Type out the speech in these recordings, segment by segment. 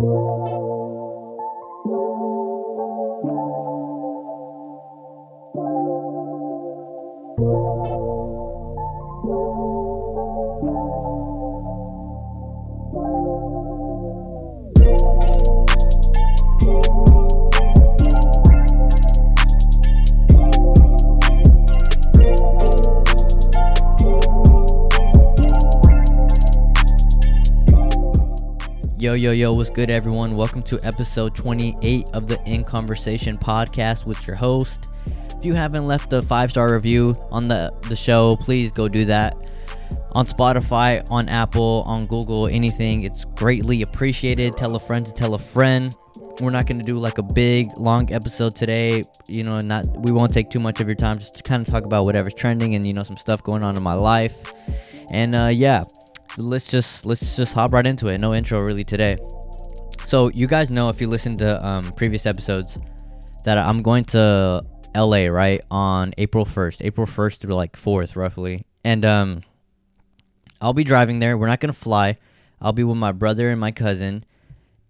Yo, yo, yo, what's good, everyone? Welcome to episode 28 of the In Conversation podcast with your host. If you haven't left a five star review on the, the show, please go do that. On Spotify, on Apple, on Google, anything, it's greatly appreciated. Tell a friend to tell a friend. We're not going to do like a big, long episode today. You know, not we won't take too much of your time. Just to kind of talk about whatever's trending and you know some stuff going on in my life. And uh, yeah, let's just let's just hop right into it. No intro really today. So you guys know if you listen to um, previous episodes that I'm going to LA right on April 1st, April 1st through like 4th roughly, and um, I'll be driving there. We're not gonna fly. I'll be with my brother and my cousin,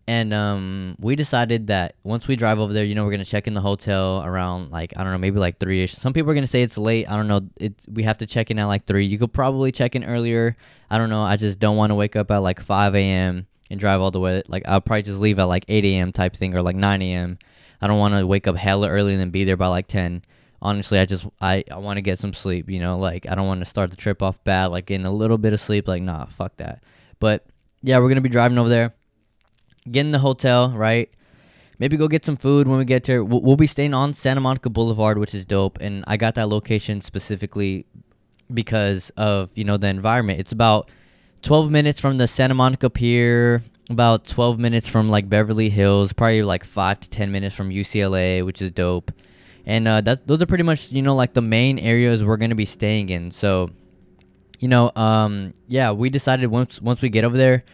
and um, we decided that once we drive over there, you know, we're gonna check in the hotel around like I don't know, maybe like three ish. Some people are gonna say it's late. I don't know. It we have to check in at like three. You could probably check in earlier. I don't know. I just don't want to wake up at like 5 a.m. and drive all the way. Like I'll probably just leave at like 8 a.m. type thing or like 9 a.m. I don't want to wake up hella early and then be there by like 10. Honestly, I just I, I want to get some sleep. You know, like I don't want to start the trip off bad. Like getting a little bit of sleep. Like nah, fuck that. But yeah, we're gonna be driving over there, get in the hotel, right? Maybe go get some food when we get there. We'll, be staying on Santa Monica Boulevard, which is dope. And I got that location specifically because of you know the environment. It's about 12 minutes from the Santa Monica Pier, about 12 minutes from like Beverly Hills, probably like five to 10 minutes from UCLA, which is dope. And uh, that those are pretty much you know like the main areas we're gonna be staying in. So, you know, um, yeah, we decided once once we get over there,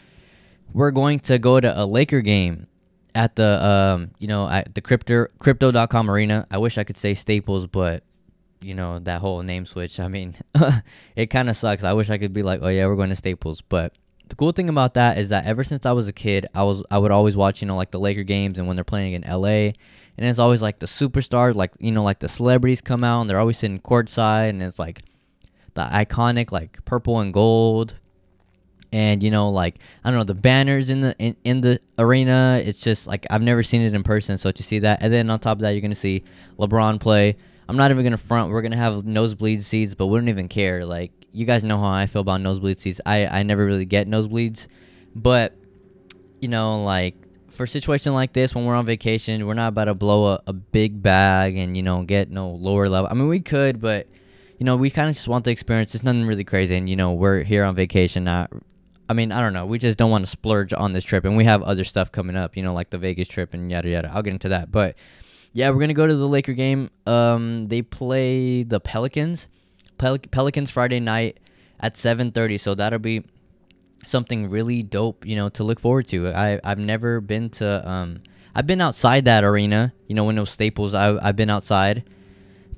we're going to go to a Laker game at the um, you know at the crypto crypto.com arena. I wish I could say Staples, but you know that whole name switch. I mean, it kind of sucks. I wish I could be like, oh yeah, we're going to Staples. But the cool thing about that is that ever since I was a kid, I was I would always watch you know like the Laker games and when they're playing in L.A. and it's always like the superstars, like you know like the celebrities come out and they're always sitting courtside and it's like the iconic like purple and gold. And you know, like I don't know, the banners in the in, in the arena. It's just like I've never seen it in person, so to see that, and then on top of that, you're gonna see LeBron play. I'm not even gonna front. We're gonna have nosebleed seats, but we don't even care. Like you guys know how I feel about nosebleed seats. I I never really get nosebleeds, but you know, like for a situation like this, when we're on vacation, we're not about to blow a, a big bag and you know get no lower level. I mean, we could, but you know, we kind of just want the experience. It's nothing really crazy, and you know, we're here on vacation, not. I mean, I don't know. We just don't want to splurge on this trip, and we have other stuff coming up. You know, like the Vegas trip and yada yada. I'll get into that, but yeah, we're gonna go to the Laker game. Um, they play the Pelicans. Pel- Pelicans Friday night at 7:30, so that'll be something really dope, you know, to look forward to. I I've never been to um I've been outside that arena, you know, when was Staples. I I've been outside,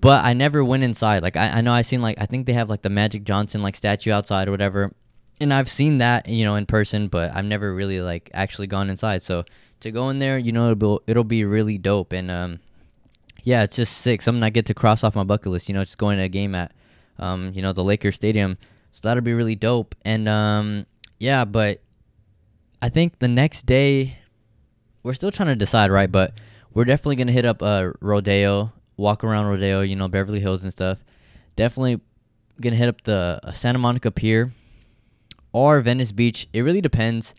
but I never went inside. Like I I know I seen like I think they have like the Magic Johnson like statue outside or whatever, and I've seen that you know in person, but I've never really like actually gone inside. So to go in there, you know, it'll be, it'll be really dope and um yeah, it's just sick. Something I get to cross off my bucket list. You know, just going to a game at, um, you know, the Lakers Stadium. So that'll be really dope. And um, yeah, but I think the next day, we're still trying to decide, right? But we're definitely gonna hit up uh Rodeo, walk around Rodeo. You know, Beverly Hills and stuff. Definitely gonna hit up the uh, Santa Monica Pier or Venice Beach. It really depends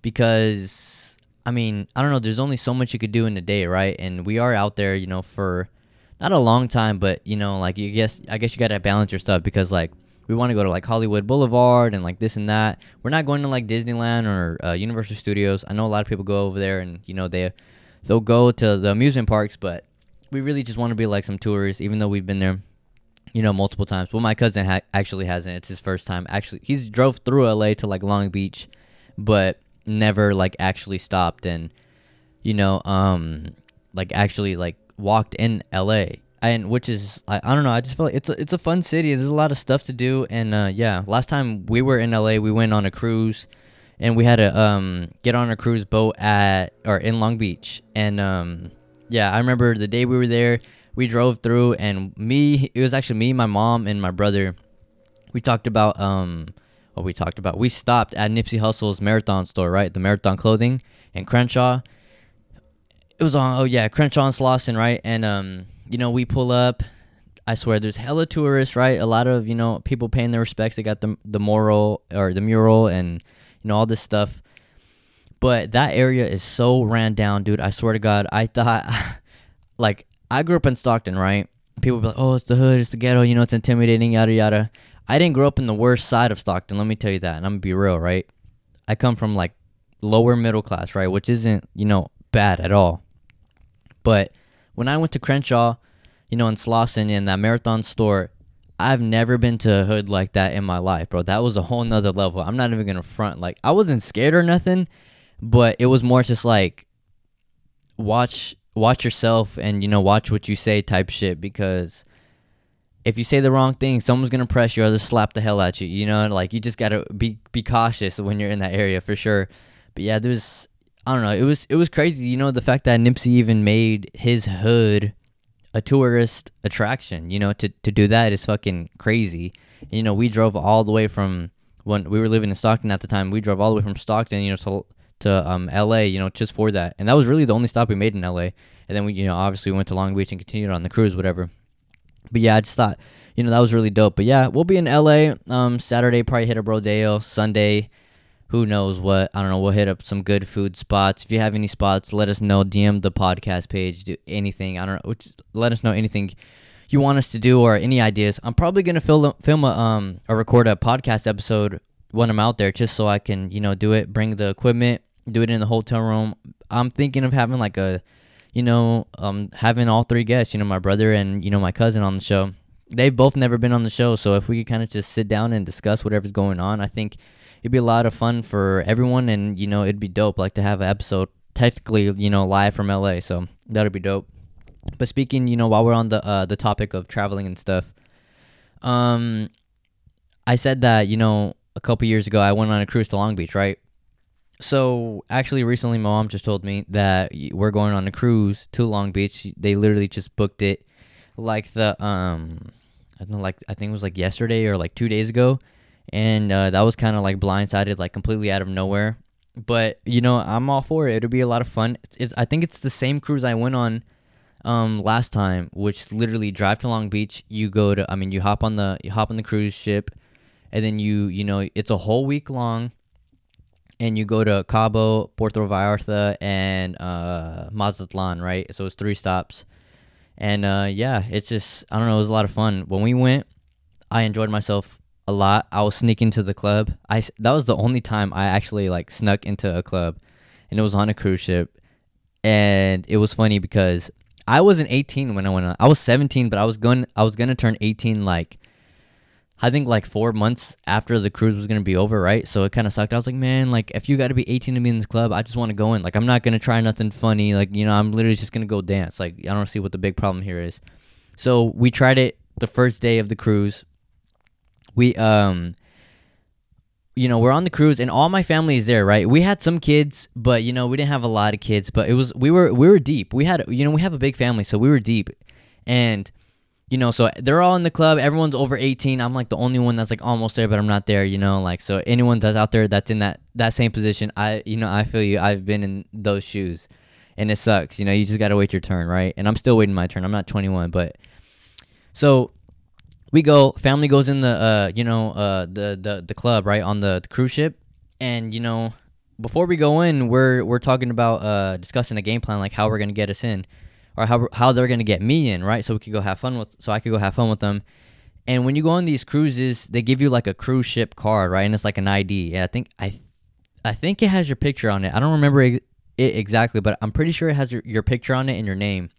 because I mean, I don't know. There's only so much you could do in a day, right? And we are out there, you know, for not a long time, but you know, like you guess, I guess you gotta balance your stuff because like we want to go to like Hollywood Boulevard and like this and that. We're not going to like Disneyland or uh, Universal Studios. I know a lot of people go over there and you know they they'll go to the amusement parks, but we really just want to be like some tourists, even though we've been there, you know, multiple times. Well, my cousin ha- actually hasn't. It's his first time. Actually, he's drove through LA to like Long Beach, but never like actually stopped and you know um like actually like walked in LA and which is I, I don't know I just feel like it's a, it's a fun city there's a lot of stuff to do and uh yeah last time we were in LA we went on a cruise and we had to um get on a cruise boat at or in Long Beach, and um yeah, I remember the day we were there. We drove through, and me, it was actually me, my mom, and my brother. We talked about um what we talked about. We stopped at Nipsey Hussle's marathon store, right? The marathon clothing and Crenshaw. It was on oh yeah, Crenshaw and Slauson, right? And um, you know, we pull up. I swear there's hella tourists, right? A lot of, you know, people paying their respects. They got the the moral or the mural and you know, all this stuff. But that area is so ran down, dude. I swear to God, I thought like I grew up in Stockton, right? People be like, "Oh, it's the hood, it's the ghetto, you know, it's intimidating, yada yada." I didn't grow up in the worst side of Stockton. Let me tell you that, and I'm gonna be real, right? I come from like lower middle class, right, which isn't you know bad at all. But when I went to Crenshaw, you know, in Slauson in that marathon store, I've never been to a hood like that in my life, bro. That was a whole nother level. I'm not even gonna front. Like I wasn't scared or nothing, but it was more just like watch watch yourself and you know watch what you say type shit because if you say the wrong thing, someone's gonna press you or just slap the hell out you. You know, like you just gotta be be cautious when you're in that area for sure. But yeah, there's I don't know. It was it was crazy. You know, the fact that Nipsey even made his hood a tourist attraction. You know, to to do that is fucking crazy. You know, we drove all the way from when we were living in Stockton at the time. We drove all the way from Stockton, you know, to to um L.A. You know, just for that, and that was really the only stop we made in L.A. And then we, you know, obviously we went to Long Beach and continued on the cruise, whatever. But yeah, I just thought, you know, that was really dope. But yeah, we'll be in LA um Saturday, probably hit a Rodeo. Sunday, who knows what? I don't know. We'll hit up some good food spots. If you have any spots, let us know. DM the podcast page. Do anything. I don't know. Let us know anything you want us to do or any ideas. I'm probably gonna film film a um or record a podcast episode when I'm out there, just so I can you know do it. Bring the equipment, do it in the hotel room. I'm thinking of having like a you know, um, having all three guests, you know, my brother and, you know, my cousin on the show. They've both never been on the show. So if we could kind of just sit down and discuss whatever's going on, I think it'd be a lot of fun for everyone. And, you know, it'd be dope, like to have an episode technically, you know, live from LA. So that'd be dope. But speaking, you know, while we're on the uh, the topic of traveling and stuff, um, I said that you know a couple years ago I went on a cruise to Long Beach, right? So actually, recently my mom just told me that we're going on a cruise to Long Beach. They literally just booked it, like the um, I don't know, like I think it was like yesterday or like two days ago, and uh, that was kind of like blindsided, like completely out of nowhere. But you know, I'm all for it. It'll be a lot of fun. It's, I think it's the same cruise I went on um last time, which literally drive to Long Beach. You go to, I mean, you hop on the you hop on the cruise ship, and then you you know it's a whole week long and you go to Cabo, Puerto Vallarta, and uh, Mazatlan, right? So it's three stops. And uh, yeah, it's just, I don't know, it was a lot of fun. When we went, I enjoyed myself a lot. I was sneaking to the club. I, that was the only time I actually like snuck into a club, and it was on a cruise ship. And it was funny because I wasn't 18 when I went on. I was 17, but I was going I was going to turn 18 like I think like four months after the cruise was gonna be over, right? So it kind of sucked. I was like, man, like if you got to be 18 to be in this club, I just want to go in. Like I'm not gonna try nothing funny. Like you know, I'm literally just gonna go dance. Like I don't see what the big problem here is. So we tried it the first day of the cruise. We um, you know, we're on the cruise and all my family is there, right? We had some kids, but you know, we didn't have a lot of kids. But it was we were we were deep. We had you know we have a big family, so we were deep, and you know, so they're all in the club. Everyone's over 18. I'm like the only one that's like almost there, but I'm not there. You know, like so anyone that's out there that's in that that same position, I you know I feel you. I've been in those shoes, and it sucks. You know, you just gotta wait your turn, right? And I'm still waiting my turn. I'm not 21, but so we go. Family goes in the uh you know uh the the the club right on the, the cruise ship, and you know before we go in, we're we're talking about uh discussing a game plan like how we're gonna get us in or how how they're gonna get me in, right? So we could go have fun with, so I could go have fun with them. And when you go on these cruises, they give you like a cruise ship card, right? And it's like an ID. Yeah, I think I, I think it has your picture on it. I don't remember it exactly, but I'm pretty sure it has your, your picture on it and your name.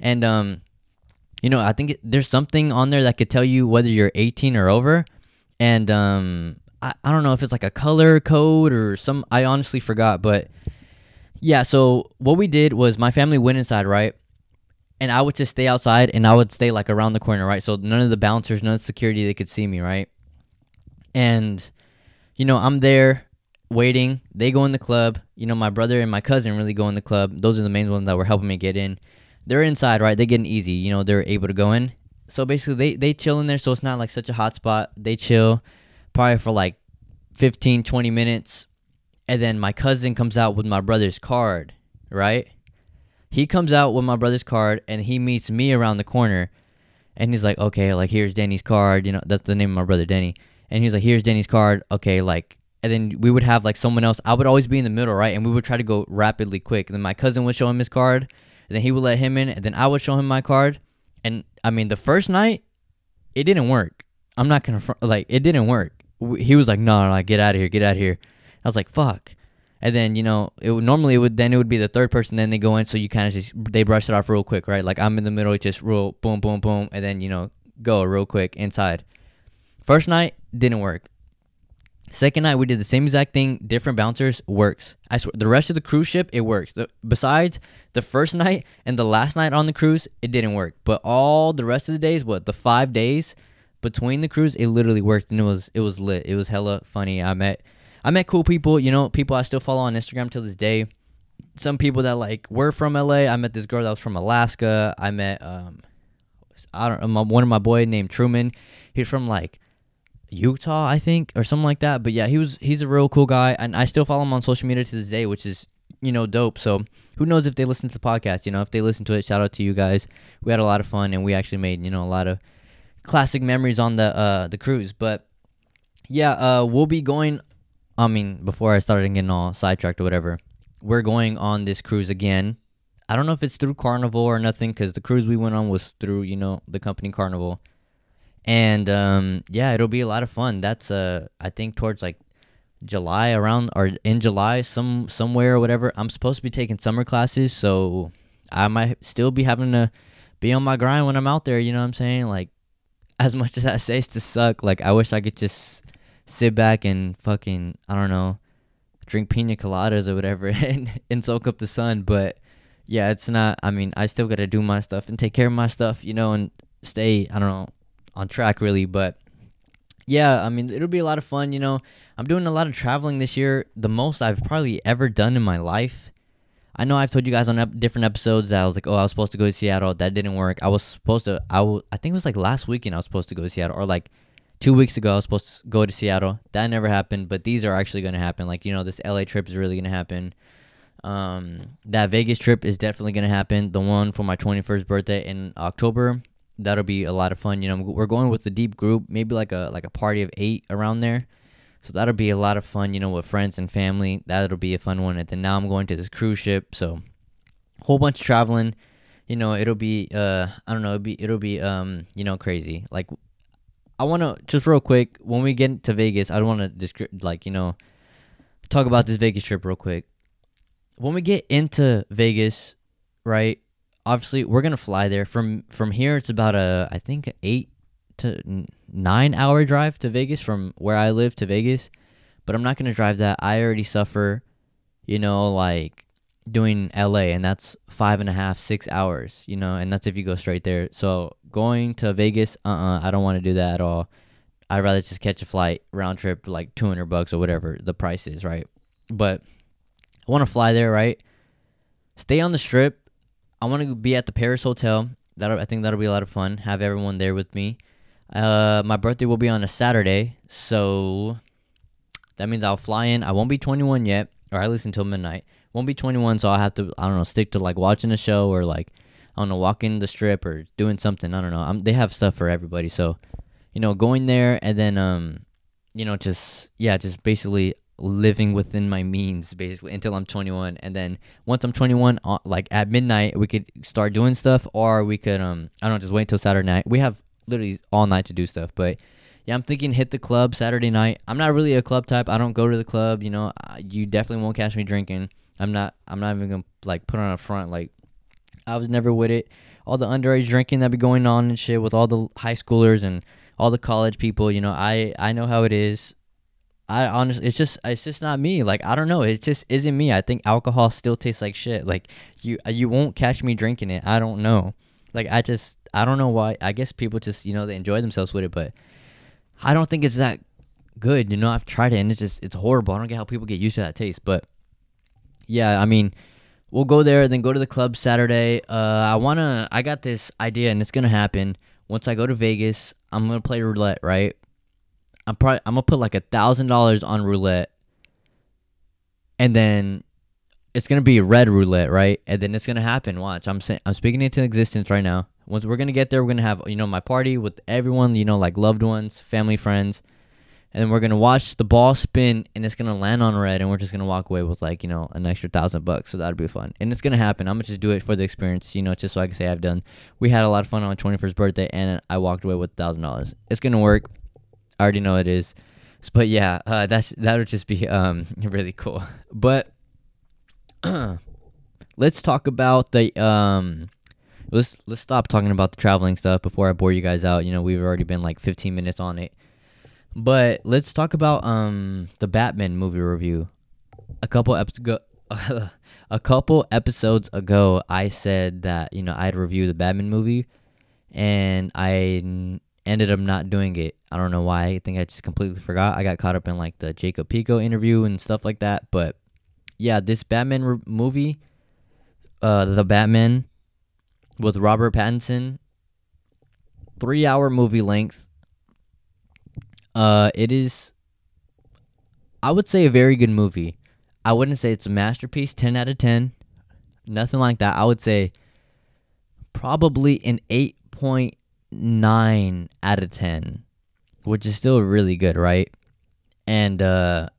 And um, you know, I think there's something on there that could tell you whether you're 18 or over. And um, I, I don't know if it's like a color code or some. I honestly forgot, but yeah, so what we did was my family went inside, right? And I would just stay outside and I would stay like around the corner, right? So none of the bouncers, none of the security, they could see me, right? And, you know, I'm there waiting. They go in the club. You know, my brother and my cousin really go in the club. Those are the main ones that were helping me get in. They're inside, right? They getting easy. You know, they're able to go in. So basically, they they chill in there, so it's not like such a hot spot. They chill, probably for like 15, 20 minutes, and then my cousin comes out with my brother's card, right? He comes out with my brother's card, and he meets me around the corner, and he's like, "Okay, like here's Danny's card. You know, that's the name of my brother, Danny." And he's like, "Here's Danny's card. Okay, like." And then we would have like someone else. I would always be in the middle, right? And we would try to go rapidly quick. And then my cousin would show him his card, and then he would let him in, and then I would show him my card. And I mean, the first night, it didn't work. I'm not gonna like it didn't work. He was like, "No, no, like get out of here, get out of here." I was like, "Fuck." And then you know, it would, normally it would then it would be the third person. Then they go in, so you kind of just they brush it off real quick, right? Like I'm in the middle, just real boom, boom, boom, and then you know go real quick inside. First night didn't work. Second night we did the same exact thing, different bouncers works. I swear the rest of the cruise ship it works. The, besides the first night and the last night on the cruise, it didn't work. But all the rest of the days, what the five days between the cruise, it literally worked and it was it was lit. It was hella funny. I met I met cool people. You know, people I still follow on Instagram till this day. Some people that like were from LA. I met this girl that was from Alaska. I met um I don't one of my boy named Truman. He's from like Utah, I think, or something like that. But yeah, he was he's a real cool guy, and I still follow him on social media to this day, which is you know dope. So who knows if they listen to the podcast? You know, if they listen to it, shout out to you guys. We had a lot of fun, and we actually made you know a lot of classic memories on the uh the cruise. But yeah, uh, we'll be going. I mean, before I started getting all sidetracked or whatever, we're going on this cruise again. I don't know if it's through Carnival or nothing, because the cruise we went on was through you know the company Carnival and um, yeah, it'll be a lot of fun. That's uh, I think towards like July around or in July, some somewhere or whatever. I'm supposed to be taking summer classes, so I might still be having to be on my grind when I'm out there. You know what I'm saying? Like, as much as that says to suck, like I wish I could just sit back and fucking I don't know, drink pina coladas or whatever and and soak up the sun. But yeah, it's not. I mean, I still gotta do my stuff and take care of my stuff, you know, and stay. I don't know on track really, but yeah, I mean it'll be a lot of fun. You know, I'm doing a lot of traveling this year, the most I've probably ever done in my life. I know I've told you guys on ep- different episodes that I was like, oh, I was supposed to go to Seattle, that didn't work. I was supposed to, I will, I think it was like last weekend I was supposed to go to Seattle, or like two weeks ago I was supposed to go to Seattle. That never happened, but these are actually going to happen. Like you know, this LA trip is really going to happen. Um, that Vegas trip is definitely going to happen. The one for my 21st birthday in October that'll be a lot of fun. You know, we're going with a deep group, maybe like a like a party of eight around there. So that'll be a lot of fun. You know, with friends and family. That'll be a fun one. And then now I'm going to this cruise ship, so whole bunch of traveling. You know, it'll be uh I don't know, it'll be it'll be um you know crazy. Like I want to just real quick when we get to Vegas, I don't want to describe like you know talk about this Vegas trip real quick. When we get into Vegas, right? obviously we're gonna fly there from from here. It's about a I think eight to nine hour drive to Vegas from where I live to Vegas, but I'm not gonna drive that. I already suffer, you know, like doing LA, and that's five and a half six hours, you know, and that's if you go straight there. So going to Vegas, uh, uh I don't want to do that at all. I'd rather just catch a flight round trip like 200 bucks or whatever the price is, right? But I want to fly there, right? Stay on the strip I want to be at the Paris Hotel. That I think that'll be a lot of fun. Have everyone there with me. Uh, my birthday will be on a Saturday, so that means I'll fly in. I won't be 21 yet, or at least until midnight. Won't be 21, so I'll have to I don't know stick to like watching a show or like I don't know walking the strip or doing something. I don't know. I'm, they have stuff for everybody, so you know going there and then um you know just yeah just basically living within my means basically until I'm 21 and then once I'm 21 uh, like at midnight we could start doing stuff or we could um I don't know just wait until Saturday night. We have literally all night to do stuff but yeah I'm thinking hit the club Saturday night. I'm not really a club type. I don't go to the club you know. You definitely won't catch me drinking I'm not I'm not even gonna like put on a front like I was never with it all the underage drinking that be going on and shit with all the high schoolers and all the college people you know I I know how it is I honestly, it's just, it's just not me. Like I don't know, it just isn't me. I think alcohol still tastes like shit. Like you, uh, you won't catch me drinking it. I don't know. Like I just, I don't know why. I guess people just, you know, they enjoy themselves with it, but I don't think it's that good. You know, I've tried it and it's just it's horrible. I don't get how people get used to that taste, but yeah, I mean, we'll go there, then go to the club Saturday. Uh, I wanna, I got this idea, and it's gonna happen once I go to Vegas. I'm gonna play roulette, right? I'm probably I'm gonna put like a thousand dollars on roulette, and then it's gonna be red roulette, right? And then it's gonna happen. Watch, I'm saying I'm speaking into existence right now. Once we're gonna get there, we're gonna have you know my party with everyone, you know, like loved ones, family, friends and we're gonna watch the ball spin and it's gonna land on red and we're just gonna walk away with like you know an extra thousand bucks. So that'd be fun. And it's gonna happen. I'm gonna just do it for the experience you know just so i can say i've done. We had a lot of fun on my 21st birthday and i walked away with thousand dollars. It's gonna work. I already know it is. But yeah uh, that's that would just be um really cool. But let's talk about the um let's let's stop talking about the traveling stuff before i bore you guys out. You know we've already been like 15 minutes on it but let's talk about um the Batman movie review. A couple episodes ago, a couple episodes ago, I said that you know I'd review the Batman movie, and I ended up not doing it. I don't know why. I think I just completely forgot. I got caught up in like the Jacob Pico interview and stuff like that. But yeah, this Batman re- movie, uh, the Batman, with Robert Pattinson, three hour movie length uh, it is, I would say, a very good movie. I wouldn't say it's a masterpiece, 10 out of 10. Nothing like that. I would say probably an 8.9 out of 10, which is still really good, right? And, uh,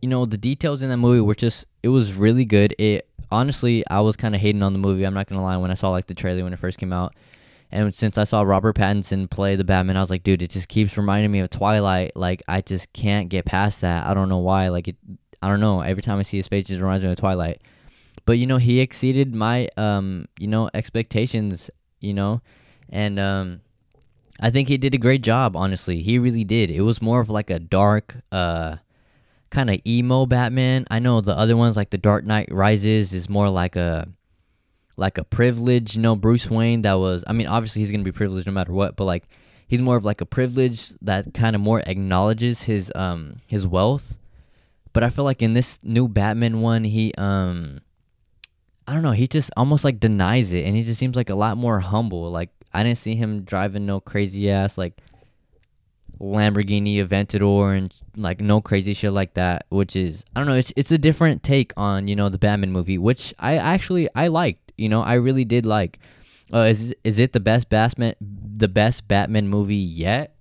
you know, the details in that movie were just, it was really good. It, honestly, I was kind of hating on the movie. I'm not going to lie. When I saw, like, the trailer when it first came out, and since I saw Robert Pattinson play the Batman, I was like, dude, it just keeps reminding me of Twilight. Like, I just can't get past that. I don't know why. Like, it, I don't know. Every time I see his face, it just reminds me of Twilight. But you know, he exceeded my um, you know, expectations. You know, and um, I think he did a great job. Honestly, he really did. It was more of like a dark, uh, kind of emo Batman. I know the other ones, like the Dark Knight Rises, is more like a like a privilege, you know, Bruce Wayne that was I mean, obviously he's going to be privileged no matter what, but like he's more of like a privilege that kind of more acknowledges his um his wealth. But I feel like in this new Batman one, he um I don't know, he just almost like denies it and he just seems like a lot more humble. Like I didn't see him driving no crazy ass like Lamborghini Aventador and like no crazy shit like that, which is I don't know, it's it's a different take on, you know, the Batman movie, which I actually I liked. You know, I really did like. Uh, is is it the best Batman the best Batman movie yet?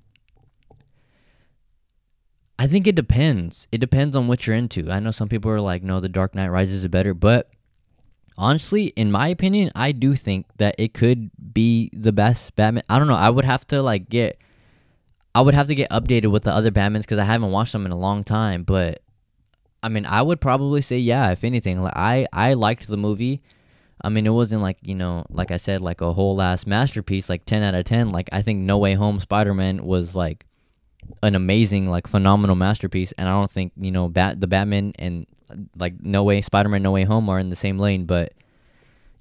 I think it depends. It depends on what you're into. I know some people are like, no, The Dark Knight Rises is better, but honestly, in my opinion, I do think that it could be the best Batman. I don't know. I would have to like get, I would have to get updated with the other Batmans because I haven't watched them in a long time. But I mean, I would probably say yeah. If anything, like I I liked the movie. I mean, it wasn't like, you know, like I said, like a whole ass masterpiece, like 10 out of 10. Like, I think No Way Home Spider Man was like an amazing, like phenomenal masterpiece. And I don't think, you know, Bat the Batman and like No Way Spider Man, No Way Home are in the same lane. But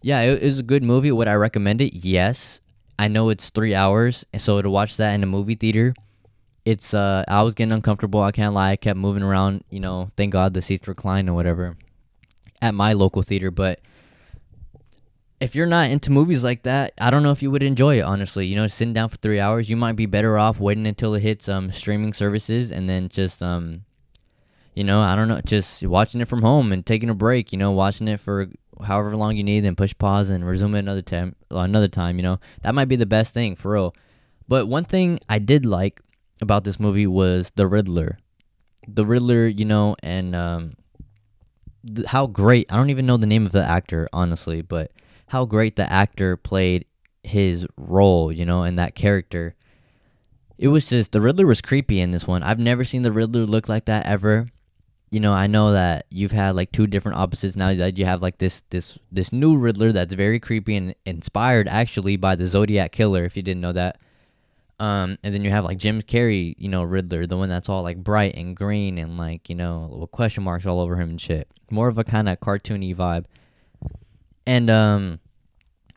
yeah, it, it was a good movie. Would I recommend it? Yes. I know it's three hours. So to watch that in a movie theater, it's, uh, I was getting uncomfortable. I can't lie. I kept moving around, you know, thank God the seats reclined or whatever at my local theater. But, if you're not into movies like that, I don't know if you would enjoy it. Honestly, you know, sitting down for three hours, you might be better off waiting until it hits um streaming services and then just um, you know, I don't know, just watching it from home and taking a break. You know, watching it for however long you need, then push pause and resume it another time. Another time, you know, that might be the best thing for real. But one thing I did like about this movie was the Riddler, the Riddler, you know, and um, th- how great. I don't even know the name of the actor honestly, but how great the actor played his role, you know, and that character. It was just the Riddler was creepy in this one. I've never seen the Riddler look like that ever. You know, I know that you've had like two different opposites now that you have like this this this new Riddler that's very creepy and inspired actually by the Zodiac killer if you didn't know that. Um, and then you have like Jim Carrey, you know, Riddler, the one that's all like bright and green and like, you know, little question marks all over him and shit. More of a kind of cartoony vibe. And um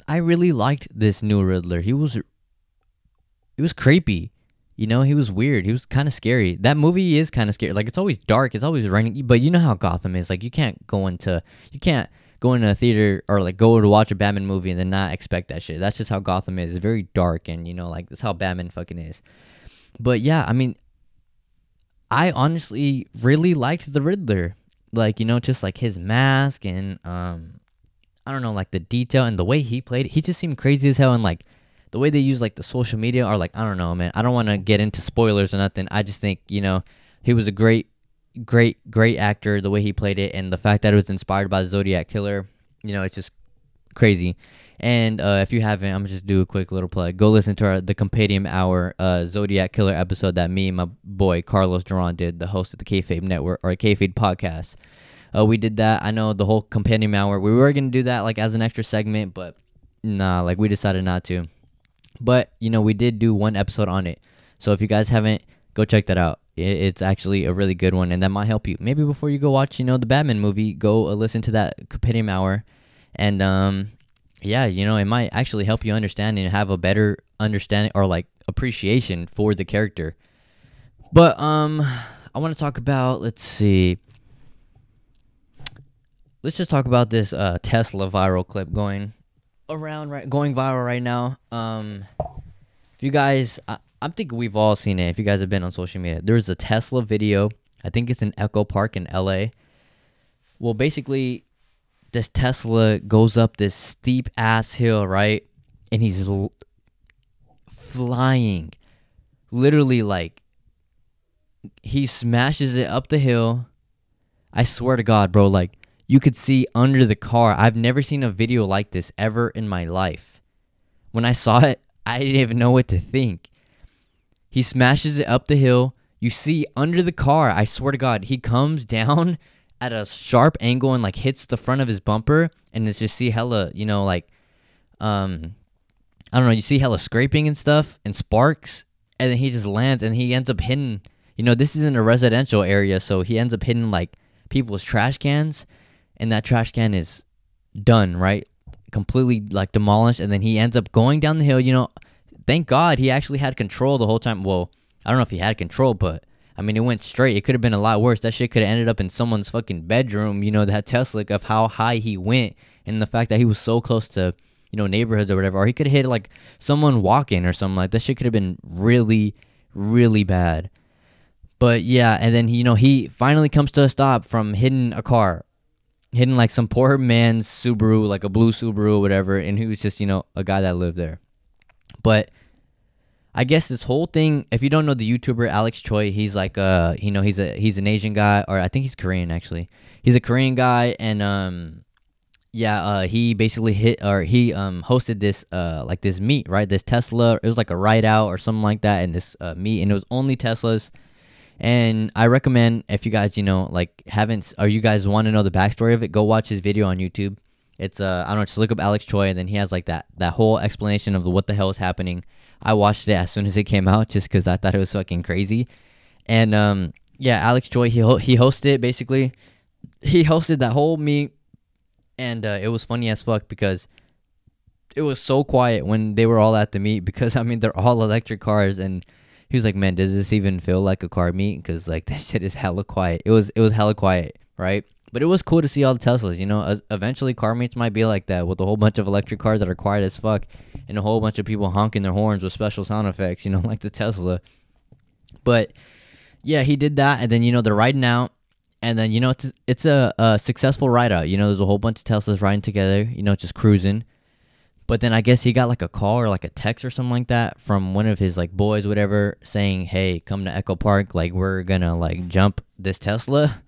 I really liked this new Riddler. He was he was creepy. You know, he was weird. He was kind of scary. That movie is kind of scary. Like it's always dark. It's always raining. But you know how Gotham is. Like you can't go into you can't go into a theater or like go to watch a Batman movie and then not expect that shit. That's just how Gotham is. It's very dark and you know like that's how Batman fucking is. But yeah, I mean, I honestly really liked the Riddler. Like you know, just like his mask and um, I don't know, like the detail and the way he played. He just seemed crazy as hell and like the way they use like the social media or like I don't know, man. I don't want to get into spoilers or nothing. I just think you know he was a great, great, great actor. The way he played it and the fact that it was inspired by Zodiac Killer, you know, it's just crazy. And uh, if you haven't, I'm just do a quick little plug. Go listen to our, the Compendium Hour uh, Zodiac Killer episode that me and my boy Carlos Duran did, the host of the Kayfabe Network or Kayfabe podcast. Uh, we did that. I know the whole Compendium Hour. We were gonna do that like as an extra segment, but nah, like we decided not to. But you know, we did do one episode on it. So if you guys haven't, go check that out. It's actually a really good one, and that might help you. Maybe before you go watch, you know, the Batman movie, go uh, listen to that Compendium Hour, and um, yeah, you know, it might actually help you understand and have a better understanding or like appreciation for the character. But um, I want to talk about. Let's see. Let's just talk about this uh, Tesla viral clip going around right going viral right now. Um, if you guys, I, I'm thinking we've all seen it. If you guys have been on social media, there's a Tesla video. I think it's in Echo Park in LA. Well, basically, this Tesla goes up this steep ass hill, right? And he's l- flying, literally like he smashes it up the hill. I swear to God, bro, like you could see under the car. I've never seen a video like this ever in my life. When I saw it, I didn't even know what to think. He smashes it up the hill. You see under the car, I swear to God, he comes down at a sharp angle and like hits the front of his bumper and it's just see hella, you know, like um I don't know, you see hella scraping and stuff and sparks and then he just lands and he ends up hitting you know, this is in a residential area, so he ends up hitting like people's trash cans and that trash can is done, right? Completely like demolished, and then he ends up going down the hill. You know, thank God he actually had control the whole time. Well, I don't know if he had control, but I mean, it went straight. It could have been a lot worse. That shit could have ended up in someone's fucking bedroom. You know, that Tesla of how high he went, and the fact that he was so close to you know neighborhoods or whatever, or he could have hit like someone walking or something like that. Shit could have been really, really bad. But yeah, and then you know he finally comes to a stop from hitting a car hitting like some poor man's Subaru, like a blue Subaru or whatever, and he was just, you know, a guy that lived there. But I guess this whole thing, if you don't know the YouTuber Alex Choi, he's like uh you know, he's a he's an Asian guy or I think he's Korean actually. He's a Korean guy and um yeah, uh he basically hit or he um hosted this uh like this meet, right? This Tesla, it was like a ride out or something like that and this uh meet and it was only Teslas and I recommend if you guys, you know, like haven't or you guys want to know the backstory of it, go watch his video on YouTube. It's uh I don't know, just look up Alex Choi and then he has like that that whole explanation of what the hell is happening. I watched it as soon as it came out just because I thought it was fucking crazy. And um yeah, Alex Choi he ho- he hosted it basically. He hosted that whole meet, and uh, it was funny as fuck because it was so quiet when they were all at the meet because I mean they're all electric cars and he was like, "Man, does this even feel like a car meet? Because like that shit is hella quiet. It was it was hella quiet, right? But it was cool to see all the Teslas. You know, As, eventually car meets might be like that with a whole bunch of electric cars that are quiet as fuck, and a whole bunch of people honking their horns with special sound effects. You know, like the Tesla. But yeah, he did that, and then you know they're riding out, and then you know it's it's a, a successful ride out. You know, there's a whole bunch of Teslas riding together. You know, just cruising. But then I guess he got like a call or like a text or something like that from one of his like boys, whatever, saying, "Hey, come to Echo Park. Like we're gonna like jump this Tesla."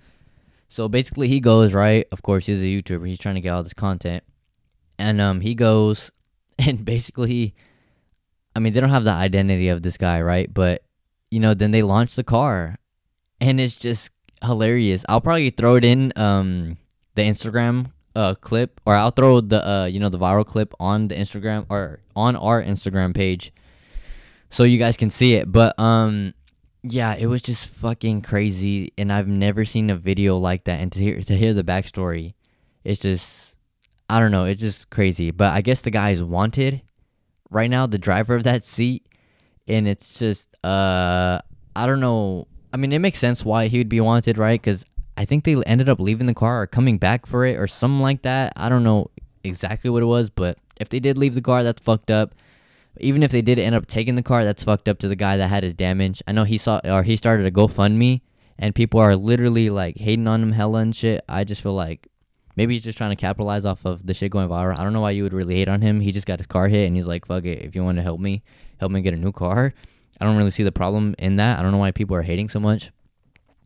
So basically, he goes right. Of course, he's a YouTuber. He's trying to get all this content, and um, he goes, and basically, I mean, they don't have the identity of this guy, right? But you know, then they launch the car, and it's just hilarious. I'll probably throw it in um the Instagram uh clip or I'll throw the uh you know the viral clip on the Instagram or on our Instagram page so you guys can see it. But um yeah, it was just fucking crazy and I've never seen a video like that and to hear to hear the backstory it's just I don't know, it's just crazy. But I guess the guy is wanted right now, the driver of that seat and it's just uh I don't know. I mean, it makes sense why he would be wanted, right? Because I think they ended up leaving the car or coming back for it or something like that. I don't know exactly what it was, but if they did leave the car, that's fucked up. Even if they did end up taking the car, that's fucked up to the guy that had his damage. I know he saw or he started a GoFundMe, and people are literally like hating on him hella and shit. I just feel like maybe he's just trying to capitalize off of the shit going viral. I don't know why you would really hate on him. He just got his car hit, and he's like, "Fuck it, if you want to help me, help me get a new car." I don't really see the problem in that. I don't know why people are hating so much.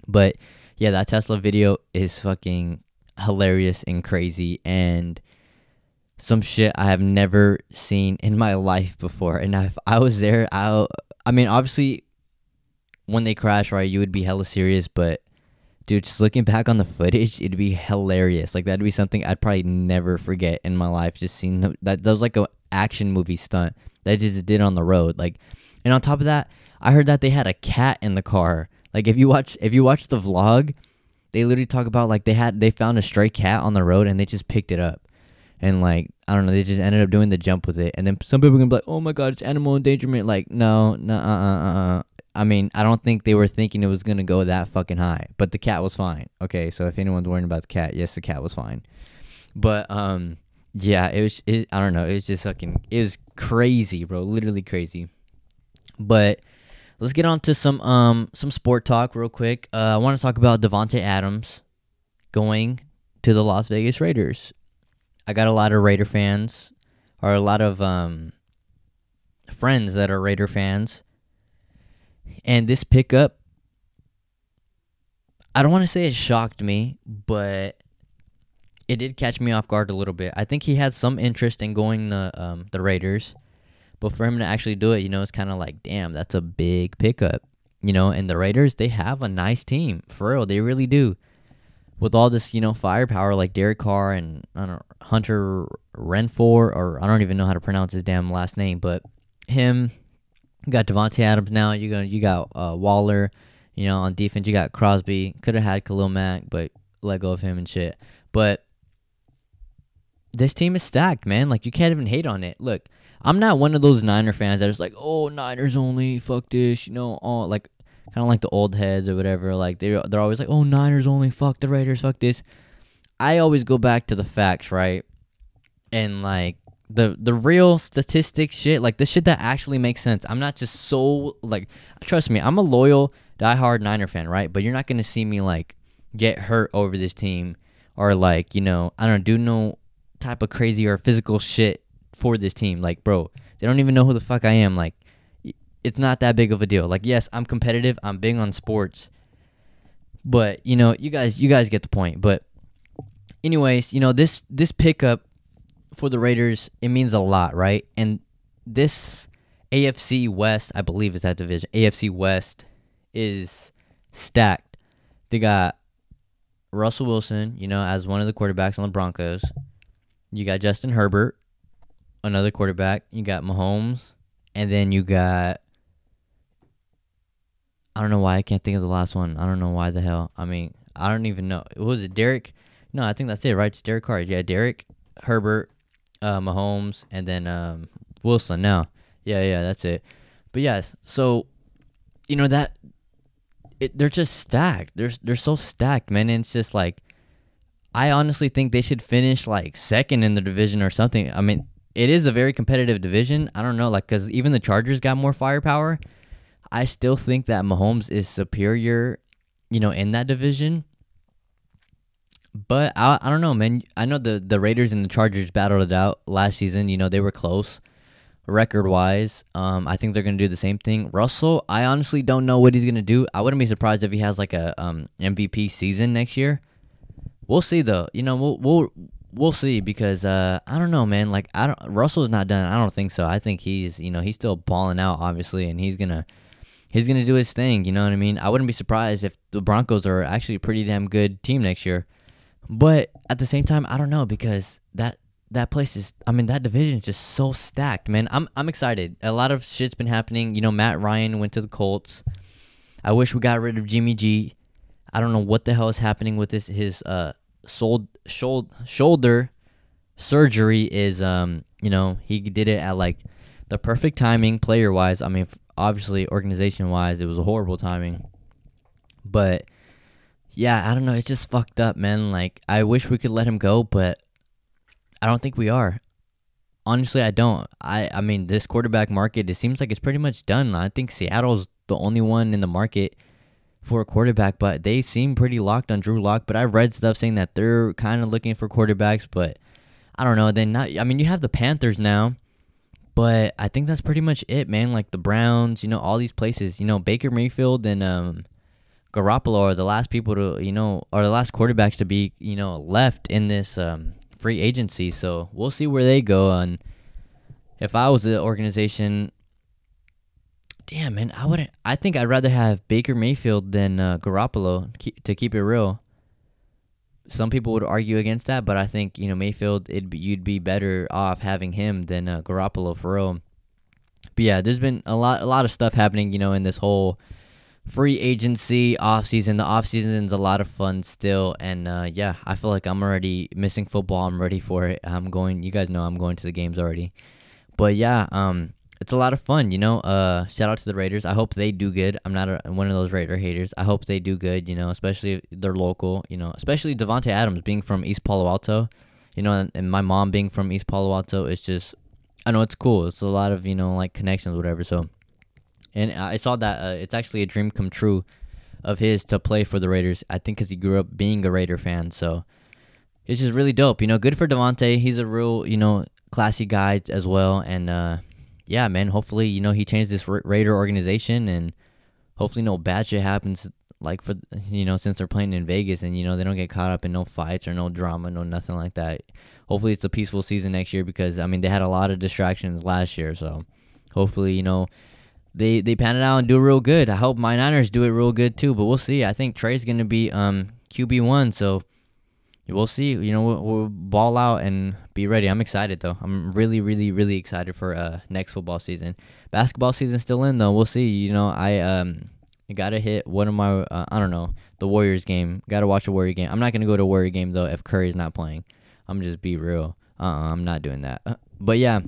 But yeah, that Tesla video is fucking hilarious and crazy and some shit I have never seen in my life before. And if I was there, I I mean, obviously when they crash, right, you would be hella serious, but dude, just looking back on the footage, it'd be hilarious. Like that'd be something I'd probably never forget in my life. Just seeing that that was like a action movie stunt that just did on the road. Like and on top of that, I heard that they had a cat in the car. Like if you watch if you watch the vlog, they literally talk about like they had they found a stray cat on the road and they just picked it up. And like I don't know, they just ended up doing the jump with it. And then some people gonna be like, "Oh my god, it's animal endangerment!" Like, no, no, uh, uh, uh. I mean, I don't think they were thinking it was gonna go that fucking high. But the cat was fine. Okay, so if anyone's worrying about the cat, yes, the cat was fine. But um, yeah, it was. It, I don't know. It was just fucking. It was crazy, bro. Literally crazy. But let's get on to some um some sport talk real quick. Uh, I want to talk about Davante Adams going to the Las Vegas Raiders. I got a lot of Raider fans, or a lot of um friends that are Raider fans, and this pickup. I don't want to say it shocked me, but it did catch me off guard a little bit. I think he had some interest in going the um, the Raiders. But for him to actually do it, you know, it's kind of like, damn, that's a big pickup. You know, and the Raiders, they have a nice team. For real, they really do. With all this, you know, firepower like Derek Carr and I don't know, Hunter Renfrow, or I don't even know how to pronounce his damn last name, but him, you got Davante Adams now. You got you got uh, Waller. You know, on defense, you got Crosby. Could have had Khalil Mack, but let go of him and shit. But this team is stacked, man. Like you can't even hate on it. Look, I'm not one of those Niner fans that is like, oh, Niners only, fuck this, you know, all like kind of like the old heads or whatever. Like they they're always like, oh, Niners only, fuck the Raiders, fuck this. I always go back to the facts, right? And like the the real statistics shit, like the shit that actually makes sense. I'm not just so like trust me, I'm a loyal diehard Niner fan, right? But you're not gonna see me like get hurt over this team or like, you know, I don't do no type of crazy or physical shit for this team. Like, bro, they don't even know who the fuck I am. Like, it's not that big of a deal. Like, yes, I'm competitive. I'm big on sports. But, you know, you guys you guys get the point. But anyways, you know, this this pickup for the Raiders, it means a lot, right? And this AFC West, I believe is that division. AFC West is stacked. They got Russell Wilson, you know, as one of the quarterbacks on the Broncos. You got Justin Herbert, another quarterback. You got Mahomes, and then you got. I don't know why I can't think of the last one. I don't know why the hell. I mean, I don't even know. Was it Derek? No, I think that's it, right? It's Derek Carr. Yeah, Derek, Herbert, uh, Mahomes, and then um, Wilson. Now, yeah, yeah, that's it. But yeah, so you know that it, they're just stacked. They're they're so stacked, man. And it's just like I honestly think they should finish like second in the division or something. I mean, it is a very competitive division. I don't know, like, because even the Chargers got more firepower. I still think that Mahomes is superior, you know, in that division. But I, I don't know, man. I know the, the Raiders and the Chargers battled it out last season. You know, they were close record wise. Um, I think they're gonna do the same thing. Russell, I honestly don't know what he's gonna do. I wouldn't be surprised if he has like a um MVP season next year. We'll see though. You know, we'll we'll we'll see because uh, I don't know, man. Like I don't Russell's not done. I don't think so. I think he's you know he's still balling out, obviously, and he's gonna he's gonna do his thing. You know what I mean? I wouldn't be surprised if the Broncos are actually a pretty damn good team next year. But at the same time, I don't know because that that place is I mean that division is just so stacked, man. I'm I'm excited. A lot of shit's been happening. You know, Matt Ryan went to the Colts. I wish we got rid of Jimmy G. I don't know what the hell is happening with this his uh sold, shoulder shoulder surgery is um you know he did it at like the perfect timing player wise. I mean obviously organization wise, it was a horrible timing. But yeah, I don't know. It's just fucked up, man. Like I wish we could let him go, but I don't think we are. Honestly, I don't. I I mean, this quarterback market, it seems like it's pretty much done. I think Seattle's the only one in the market for a quarterback, but they seem pretty locked on Drew Lock. But I've read stuff saying that they're kind of looking for quarterbacks, but I don't know. Then not. I mean, you have the Panthers now, but I think that's pretty much it, man. Like the Browns, you know, all these places. You know, Baker Mayfield and um, Garoppolo are the last people to, you know, are the last quarterbacks to be, you know, left in this um, free agency. So we'll see where they go. And if I was the organization, damn man, I wouldn't. I think I'd rather have Baker Mayfield than uh, Garoppolo. To keep it real, some people would argue against that, but I think you know Mayfield, It'd you'd be better off having him than uh, Garoppolo for real. But yeah, there's been a lot, a lot of stuff happening, you know, in this whole free agency off season. The off is a lot of fun still, and uh, yeah, I feel like I'm already missing football. I'm ready for it. I'm going. You guys know I'm going to the games already. But yeah, um, it's a lot of fun, you know. Uh, shout out to the Raiders. I hope they do good. I'm not a, one of those Raider haters. I hope they do good, you know, especially they're local, you know, especially Davante Adams being from East Palo Alto, you know, and, and, my mom being from East Palo Alto. It's just, I know it's cool. It's a lot of you know like connections, whatever. So, and I saw that uh, it's actually a dream come true of his to play for the Raiders. I think because he grew up being a Raider fan, so it's just really dope. You know, good for Davante. He's a real you know classy guy as well, and. uh yeah, man, hopefully, you know, he changed this Ra- Raider organization and hopefully no bad shit happens like for you know since they're playing in Vegas and you know they don't get caught up in no fights or no drama, no nothing like that. Hopefully it's a peaceful season next year because I mean they had a lot of distractions last year, so hopefully, you know, they they pan it out and do real good. I hope my Niners do it real good too, but we'll see. I think Trey's going to be um QB1, so we'll see. You know, we'll, we'll, ball out and be ready. I'm excited though. I'm really, really, really excited for uh next football season. Basketball season still in though. We'll see. You know, I um gotta hit one of my uh, I don't know the Warriors game. Gotta watch a Warrior game. I'm not gonna go to a Warrior game though if Curry's not playing. I'm just be real. Uh, uh-uh, I'm not doing that. Uh, but yeah,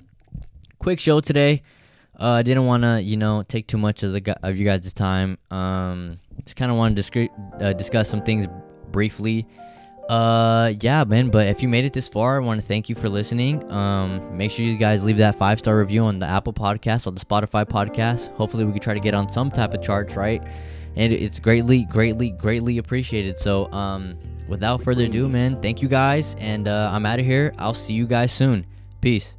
quick show today. Uh, I didn't want to, you know, take too much of the of you guys' time. Um, just kind of want to disc- uh, discuss some things briefly uh yeah man but if you made it this far i want to thank you for listening. Um make sure you guys leave that five star review on the apple podcast or the spotify podcast hopefully we can try to get on some type of charts right? And it's greatly greatly greatly appreciated. So um without further ado man thank you guys and uh i'm out of here. I'll see you guys soon. Peace